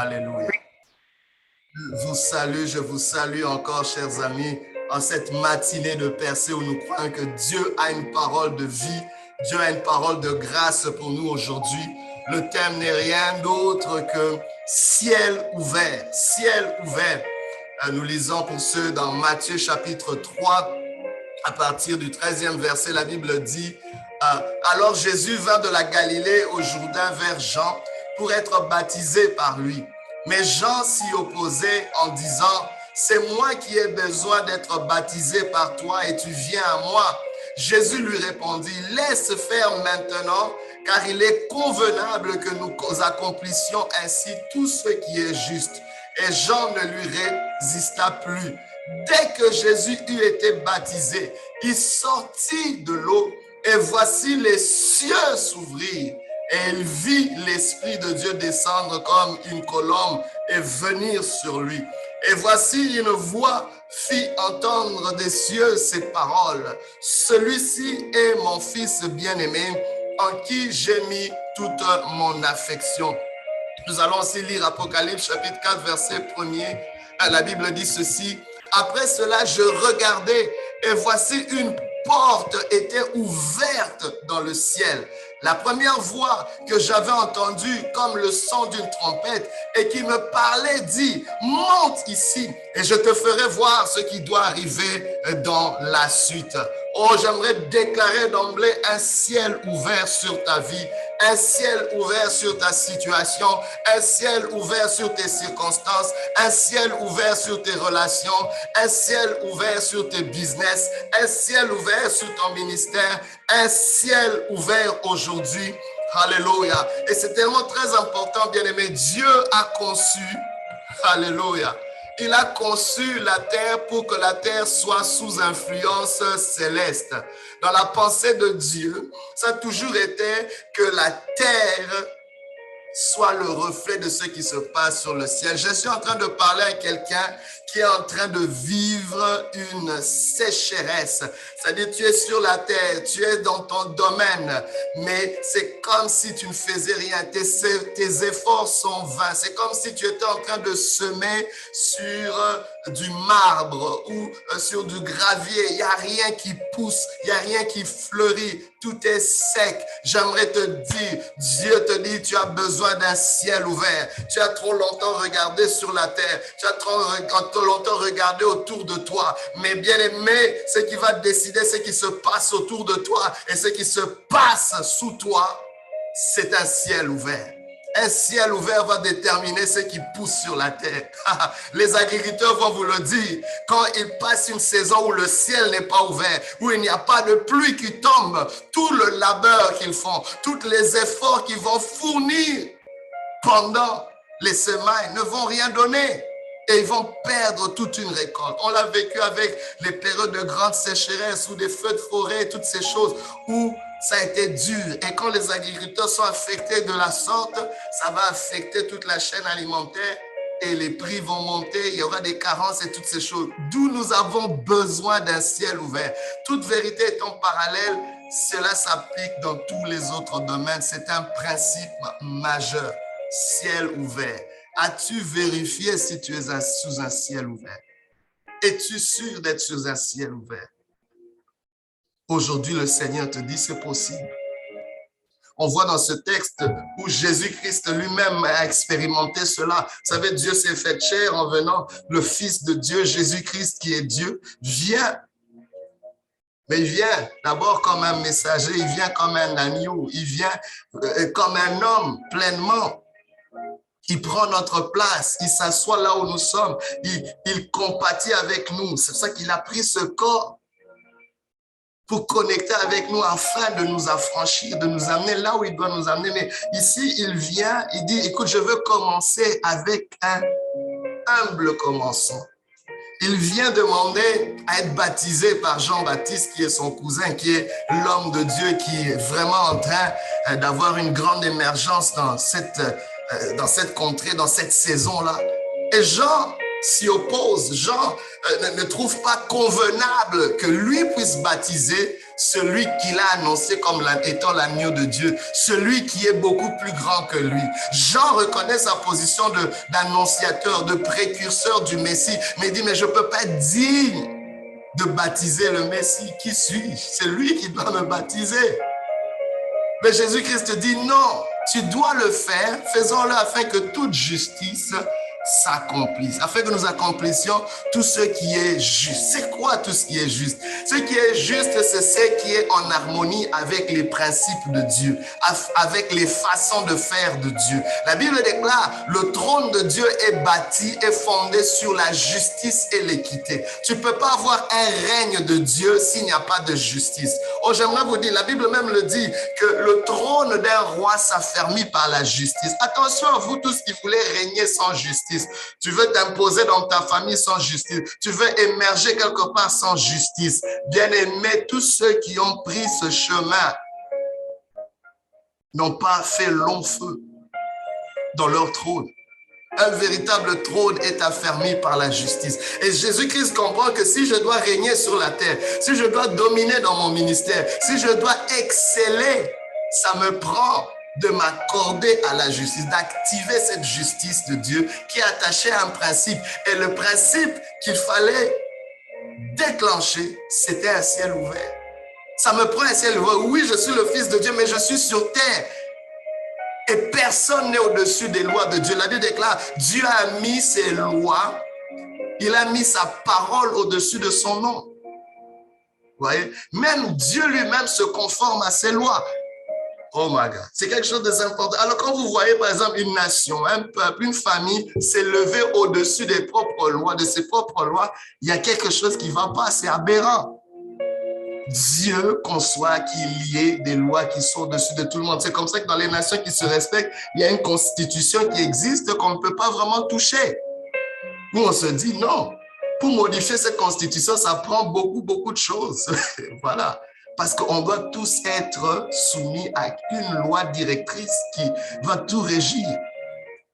Alléluia. Je vous salue, je vous salue encore, chers amis, en cette matinée de percée où nous croyons que Dieu a une parole de vie, Dieu a une parole de grâce pour nous aujourd'hui. Le thème n'est rien d'autre que ciel ouvert, ciel ouvert. Euh, nous lisons pour ceux dans Matthieu chapitre 3, à partir du 13e verset, la Bible dit, euh, alors Jésus vint de la Galilée au Jourdain vers Jean pour être baptisé par lui. Mais Jean s'y opposait en disant, c'est moi qui ai besoin d'être baptisé par toi et tu viens à moi. Jésus lui répondit, laisse faire maintenant, car il est convenable que nous accomplissions ainsi tout ce qui est juste. Et Jean ne lui résista plus. Dès que Jésus eut été baptisé, il sortit de l'eau et voici les cieux s'ouvrir il vit l'Esprit de Dieu descendre comme une colombe et venir sur lui. Et voici une voix fit entendre des cieux ces paroles. Celui-ci est mon fils bien-aimé en qui j'ai mis toute mon affection. Nous allons aussi lire Apocalypse chapitre 4 verset 1er. La Bible dit ceci. Après cela, je regardais et voici une porte était ouverte dans le ciel. La première voix que j'avais entendue comme le son d'une trompette et qui me parlait dit, monte ici et je te ferai voir ce qui doit arriver dans la suite. Oh, j'aimerais déclarer d'emblée un ciel ouvert sur ta vie, un ciel ouvert sur ta situation, un ciel ouvert sur tes circonstances, un ciel ouvert sur tes relations, un ciel ouvert sur tes business, un ciel ouvert sur ton ministère, un ciel ouvert aujourd'hui. Alléluia. Et c'est tellement très important, bien aimé. Dieu a conçu, Alléluia, il a conçu la terre pour que la terre soit sous influence céleste. Dans la pensée de Dieu, ça a toujours été que la terre soit le reflet de ce qui se passe sur le ciel. Je suis en train de parler à quelqu'un qui est en train de vivre une sécheresse. C'est-à-dire, tu es sur la terre, tu es dans ton domaine, mais c'est comme si tu ne faisais rien. Tes, tes efforts sont vains. C'est comme si tu étais en train de semer sur du marbre ou euh, sur du gravier. Il n'y a rien qui pousse, il n'y a rien qui fleurit. Tout est sec. J'aimerais te dire, Dieu te dit, tu as besoin d'un ciel ouvert. Tu as trop longtemps regardé sur la terre. Tu as trop, longtemps regardé autour de toi. Mais bien aimé, ce qui va décider ce qui se passe autour de toi et ce qui se passe sous toi, c'est un ciel ouvert. Un ciel ouvert va déterminer ce qui pousse sur la terre. Les agriculteurs vont vous le dire. Quand ils passent une saison où le ciel n'est pas ouvert, où il n'y a pas de pluie qui tombe, tout le labeur qu'ils font, tous les efforts qu'ils vont fournir pendant les semaines ne vont rien donner et ils vont perdre toute une récolte. On l'a vécu avec les périodes de grande sécheresse ou des feux de forêt, toutes ces choses où ça a été dur. Et quand les agriculteurs sont affectés de la sorte, ça va affecter toute la chaîne alimentaire et les prix vont monter, il y aura des carences et toutes ces choses. D'où nous avons besoin d'un ciel ouvert. Toute vérité étant parallèle, cela s'applique dans tous les autres domaines. C'est un principe majeur. Ciel ouvert. As-tu vérifié si tu es sous un ciel ouvert? Es-tu sûr d'être sous un ciel ouvert? Aujourd'hui, le Seigneur te dit c'est possible. On voit dans ce texte où Jésus-Christ lui-même a expérimenté cela. Vous savez, Dieu s'est fait chair en venant. Le Fils de Dieu, Jésus-Christ qui est Dieu, vient. Mais il vient d'abord comme un messager, il vient comme un agneau, il vient euh, comme un homme pleinement il prend notre place, il s'assoit là où nous sommes, il, compatit avec nous. C'est pour ça qu'il a pris ce corps pour connecter avec nous afin de nous affranchir, de nous amener là où il doit nous amener. Mais ici, il vient, il dit, écoute, je veux commencer avec un humble commencement. Il vient demander à être baptisé par Jean-Baptiste, qui est son cousin, qui est l'homme de Dieu, qui est vraiment en train euh, d'avoir une grande émergence dans cette euh, dans cette contrée, dans cette saison-là. Et Jean s'y oppose. Jean euh, ne, trouve pas convenable que lui puisse baptiser celui qu'il a annoncé comme étant l'agneau de Dieu, celui qui est beaucoup plus grand que lui. Jean reconnaît sa position d'annonciateur, de, précurseur du Messie, mais dit, mais je ne peux pas être digne de baptiser le Messie. Qui suis-je C'est lui qui doit me baptiser. Mais Jésus-Christ dit, non, tu dois le faire, faisons-le afin que toute justice s'accomplisse, afin que nous accomplissions tout ce qui est juste. C'est quoi tout ce qui est juste? Ce qui est juste, c'est ce qui est en harmonie avec les principes de Dieu, avec les façons de faire de Dieu. La Bible déclare, le trône de Dieu est bâti et fondé sur la justice et l'équité. Tu peux pas avoir un règne de Dieu s'il n'y a pas de justice. Oh, j'aimerais vous dire, la Bible même le dit, que le trône d'un roi s'affermit par la justice. Attention à vous tous qui voulez régner sans justice. Tu veux t'imposer dans ta famille sans justice. Tu veux émerger quelque part sans justice. Bien-aimés, tous ceux qui ont pris ce chemin n'ont pas fait long feu dans leur trône. Un véritable trône est affermi par la justice. Et Jésus-Christ comprend que si je dois régner sur la terre, si je dois dominer dans mon ministère, si je dois exceller, ça me prend de m'accorder à la justice, d'activer cette justice de Dieu qui est attachée à un principe. Et le principe qu'il fallait déclencher, c'était un ciel ouvert. Ça me prend un ciel ouvert. Oui, je suis le Fils de Dieu, mais je suis sur terre. Et personne n'est au-dessus des lois de Dieu. La Bible déclare, Dieu a mis ses lois, il a mis sa parole au-dessus de son nom. Vous voyez, même Dieu lui-même se conforme à ses lois. Oh my God. C'est quelque chose d'important. Alors, quand vous voyez, par exemple, une nation, un peuple, une famille s'élever au-dessus des propres lois, de ses propres lois, il y a quelque chose qui ne va pas. C'est aberrant. Dieu conçoit qu'il y ait des lois qui sont au-dessus de tout le monde. C'est comme ça que dans les nations qui se respectent, il y a une constitution qui existe qu'on ne peut pas vraiment toucher. Nous, on se dit non. Pour modifier cette constitution, ça prend beaucoup, beaucoup de choses. voilà parce qu'on doit tous être soumis à une loi directrice qui va tout régir.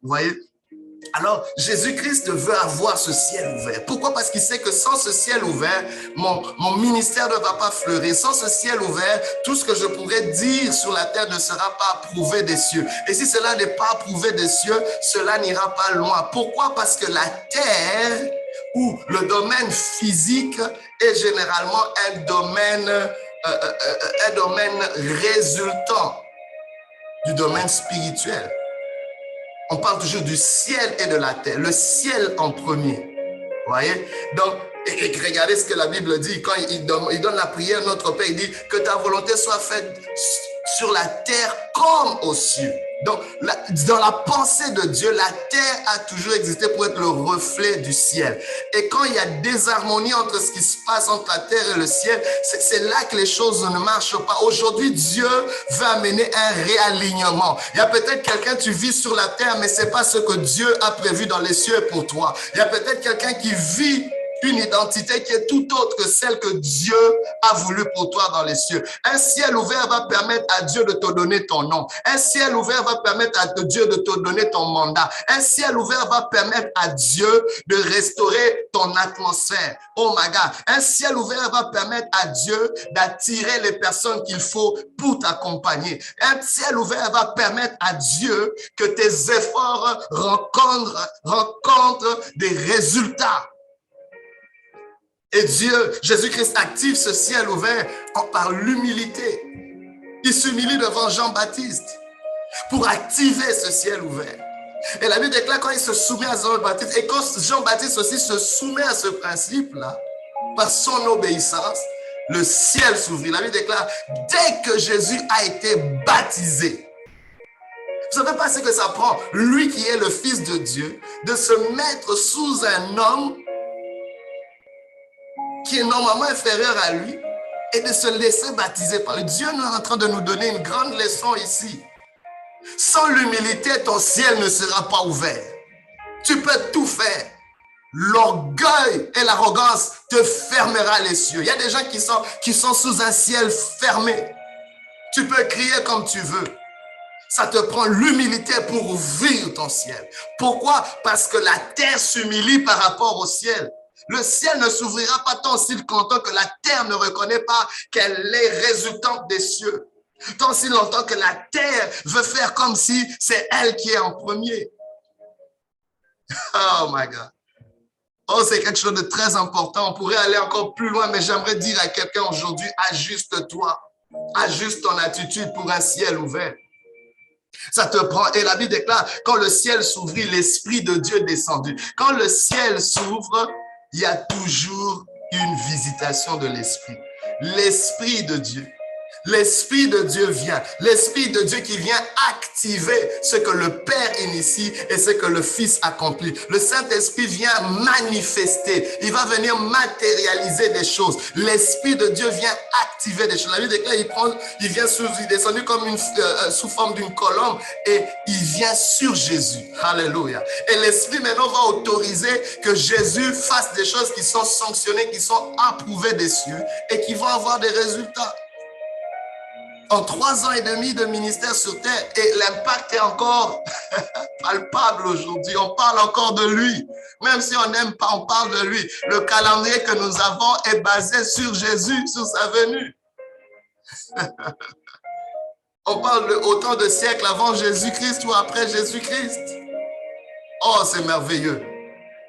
Vous voyez? Alors, Jésus-Christ veut avoir ce ciel ouvert. Pourquoi? Parce qu'il sait que sans ce ciel ouvert, mon, mon ministère ne va pas fleurir. Sans ce ciel ouvert, tout ce que je pourrais dire sur la terre ne sera pas approuvé des cieux. Et si cela n'est pas approuvé des cieux, cela n'ira pas loin. Pourquoi? Parce que la terre ou le domaine physique est généralement un domaine un domaine résultant du domaine spirituel. On parle toujours du ciel et de la terre, le ciel en premier. Voyez? Donc, et, regardez ce que la Bible dit quand il donne, la prière notre Père. Il dit que ta volonté soit faite sur la terre comme aux cieux. Donc, dans la pensée de Dieu, la terre a toujours existé pour être le reflet du ciel. Et quand il y a désharmonie entre ce qui se passe entre la terre et le ciel, c'est là que les choses ne marchent pas. Aujourd'hui, Dieu veut amener un réalignement. Il y a peut-être quelqu'un, tu vis sur la terre, mais c'est pas ce que Dieu a prévu dans les cieux pour toi. Il y a peut-être quelqu'un qui vit une identité qui est tout autre que celle que Dieu a voulu pour toi dans les cieux. Un ciel ouvert va permettre à Dieu de te donner ton nom. Un ciel ouvert va permettre à Dieu de te donner ton mandat. Un ciel ouvert va permettre à Dieu de restaurer ton atmosphère. Oh my God. Un ciel ouvert va permettre à Dieu d'attirer les personnes qu'il faut pour t'accompagner. Un ciel ouvert va permettre à Dieu que tes efforts rencontrent, rencontrent des résultats. Et Dieu, Jésus-Christ active ce ciel ouvert par l'humilité. Il s'humilie devant Jean-Baptiste pour activer ce ciel ouvert. Et la Bible déclare quand il se soumet à Jean-Baptiste, et quand Jean-Baptiste aussi se soumet à ce principe-là, par son obéissance, le ciel s'ouvrit. La Bible déclare, dès que Jésus a été baptisé, vous savez pas ce que ça prend, lui qui est le Fils de Dieu, de se mettre sous un homme qui est normalement inférieur à lui et de se laisser baptiser par lui. Dieu est en train de nous donner une grande leçon ici. Sans l'humilité, ton ciel ne sera pas ouvert. Tu peux tout faire. L'orgueil et l'arrogance te fermera les cieux. Il y a des gens qui sont, qui sont sous un ciel fermé. Tu peux crier comme tu veux. Ça te prend l'humilité pour ouvrir ton ciel. Pourquoi? Parce que la terre s'humilie par rapport au ciel. Le ciel ne s'ouvrira pas tant s'il content que la terre ne reconnaît pas qu'elle est résultante des cieux. Tant si longtemps que la terre veut faire comme si c'est elle qui est en premier. Oh my God. Oh, c'est quelque chose de très important. On pourrait aller encore plus loin, mais j'aimerais dire à quelqu'un aujourd'hui, ajuste-toi. Ajuste ton attitude pour un ciel ouvert. Ça te prend. Et la Bible déclare, quand le ciel s'ouvrit, l'Esprit de Dieu est descendu. Quand le ciel s'ouvre, il y a toujours une visitation de l'Esprit. L'Esprit de Dieu. L'Esprit de Dieu vient. L'Esprit de Dieu qui vient activer ce que le Père initie et ce que le Fils accomplit. Le Saint-Esprit vient manifester. Il va venir matérialiser des choses. L'Esprit de Dieu vient activer des choses. La Bible déclare, il prend, il vient sous, il descendu comme une, euh, euh, sous forme d'une colombe et il vient sur Jésus. Alléluia. Et l'Esprit maintenant va autoriser que Jésus fasse des choses qui sont sanctionnées, qui sont approuvées des cieux et qui vont avoir des résultats trois ans et demi de ministère sur terre et l'impact est encore palpable aujourd'hui. On parle encore de lui. Même si on n'aime pas, on parle de lui. Le calendrier que nous avons est basé sur Jésus, sur sa venue. on parle autant de siècles avant Jésus-Christ ou après Jésus-Christ. Oh, c'est merveilleux.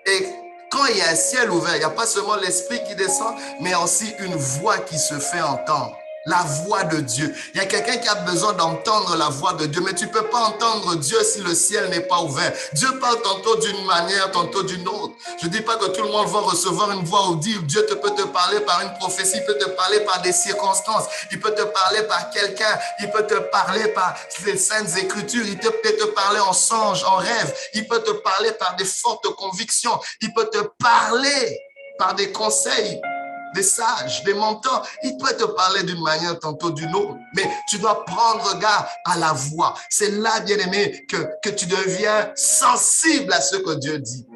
Et quand il y a un ciel ouvert, il n'y a pas seulement l'esprit qui descend, mais aussi une voix qui se fait entendre la voix de Dieu. Il y a quelqu'un qui a besoin d'entendre la voix de Dieu, mais tu ne peux pas entendre Dieu si le ciel n'est pas ouvert. Dieu parle tantôt d'une manière, tantôt d'une autre. Je ne dis pas que tout le monde va recevoir une voix audible. Dieu te peut te parler par une prophétie, il peut te parler par des circonstances, il peut te parler par quelqu'un, il peut te parler par les saintes écritures, il peut te parler en songe, en rêve, il peut te parler par des fortes convictions, il peut te parler par des conseils, des sages, des mentors. Il peut te parler d'une manière, tantôt d'une autre, mais tu dois prendre garde à la voix. C'est là, bien-aimé, que, que tu deviens sensible à ce que Dieu dit.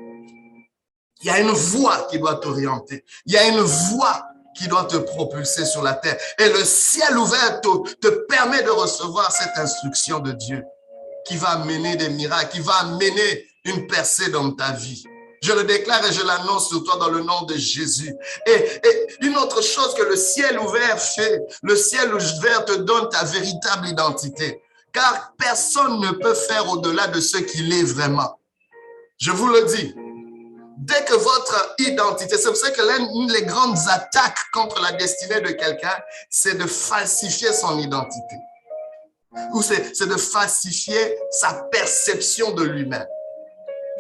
Il y a une voix qui doit t'orienter. Il y a une voix qui doit te propulser sur la terre. Et le ciel ouvert te, te permet de recevoir cette instruction de Dieu qui va amener des miracles, qui va amener une percée dans ta vie. Je le déclare et je l'annonce sur toi dans le nom de Jésus. Et, une autre chose que le ciel ouvert fait, le ciel ouvert te donne ta véritable identité. Car personne ne peut faire au-delà de ce qu'il est vraiment. Je vous le dis. Dès que votre identité, c'est pour ça que l'une des grandes attaques contre la destinée de quelqu'un, c'est de falsifier son identité. Ou c'est de falsifier sa perception de lui-même.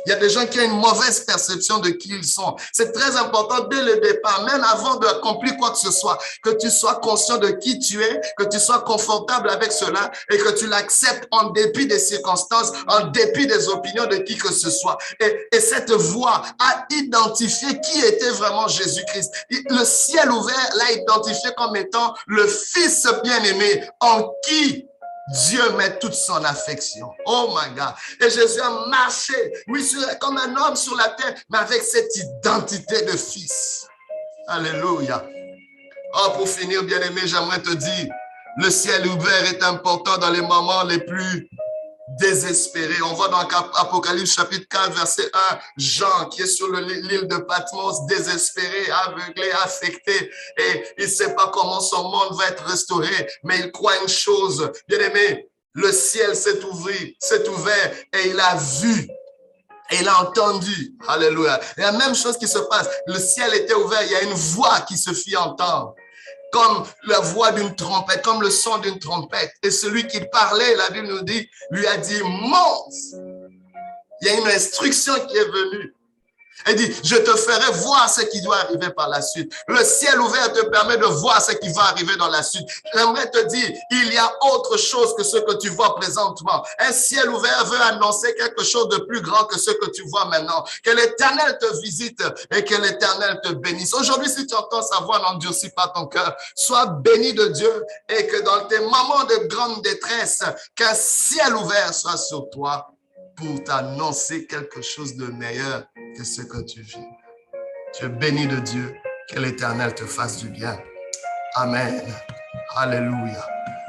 Il y a des gens qui ont une mauvaise perception de qui ils sont. C'est très important dès le départ, même avant d'accomplir quoi que ce soit, que tu sois conscient de qui tu es, que tu sois confortable avec cela et que tu l'acceptes en dépit des circonstances, en dépit des opinions de qui que ce soit. Et, et cette voix a identifié qui était vraiment Jésus-Christ. Le ciel ouvert l'a identifié comme étant le Fils bien-aimé en qui Dieu met toute son affection. Oh my God. Et Jésus a marché, oui, comme un homme sur la terre, mais avec cette identité de fils. Alléluia. Oh, pour finir, bien-aimé, j'aimerais te dire, le ciel ouvert est important dans les moments les plus désespéré. On voit dans Apocalypse chapitre 4, verset 1, Jean qui est sur l'île de Patmos, désespéré, aveuglé, affecté, et il ne sait pas comment son monde va être restauré, mais il croit une chose, bien aimé, le ciel s'est ouvert, s'est ouvert et il a vu et il a entendu. Alléluia. La même chose qui se passe. Le ciel était ouvert. Il y a une voix qui se fit entendre comme la voix d'une trompette, comme le son d'une trompette. Et celui qui parlait, la Bible nous dit, lui a dit, monte. Il y a une instruction qui est venue. Elle dit, je te ferai voir ce qui doit arriver par la suite. Le ciel ouvert te permet de voir ce qui va arriver dans la suite. J'aimerais te dire, il y a autre chose que ce que tu vois présentement. Un ciel ouvert veut annoncer quelque chose de plus grand que ce que tu vois maintenant. Que l'éternel te visite et que l'éternel te bénisse. Aujourd'hui, si tu entends sa voix, n'endurcis pas ton cœur. Sois béni de Dieu et que dans tes moments de grande détresse, qu'un ciel ouvert soit sur toi pour t'annoncer quelque chose de meilleur que ce que tu vis. Tu es béni de Dieu. Que l'Éternel te fasse du bien. Amen. Alléluia.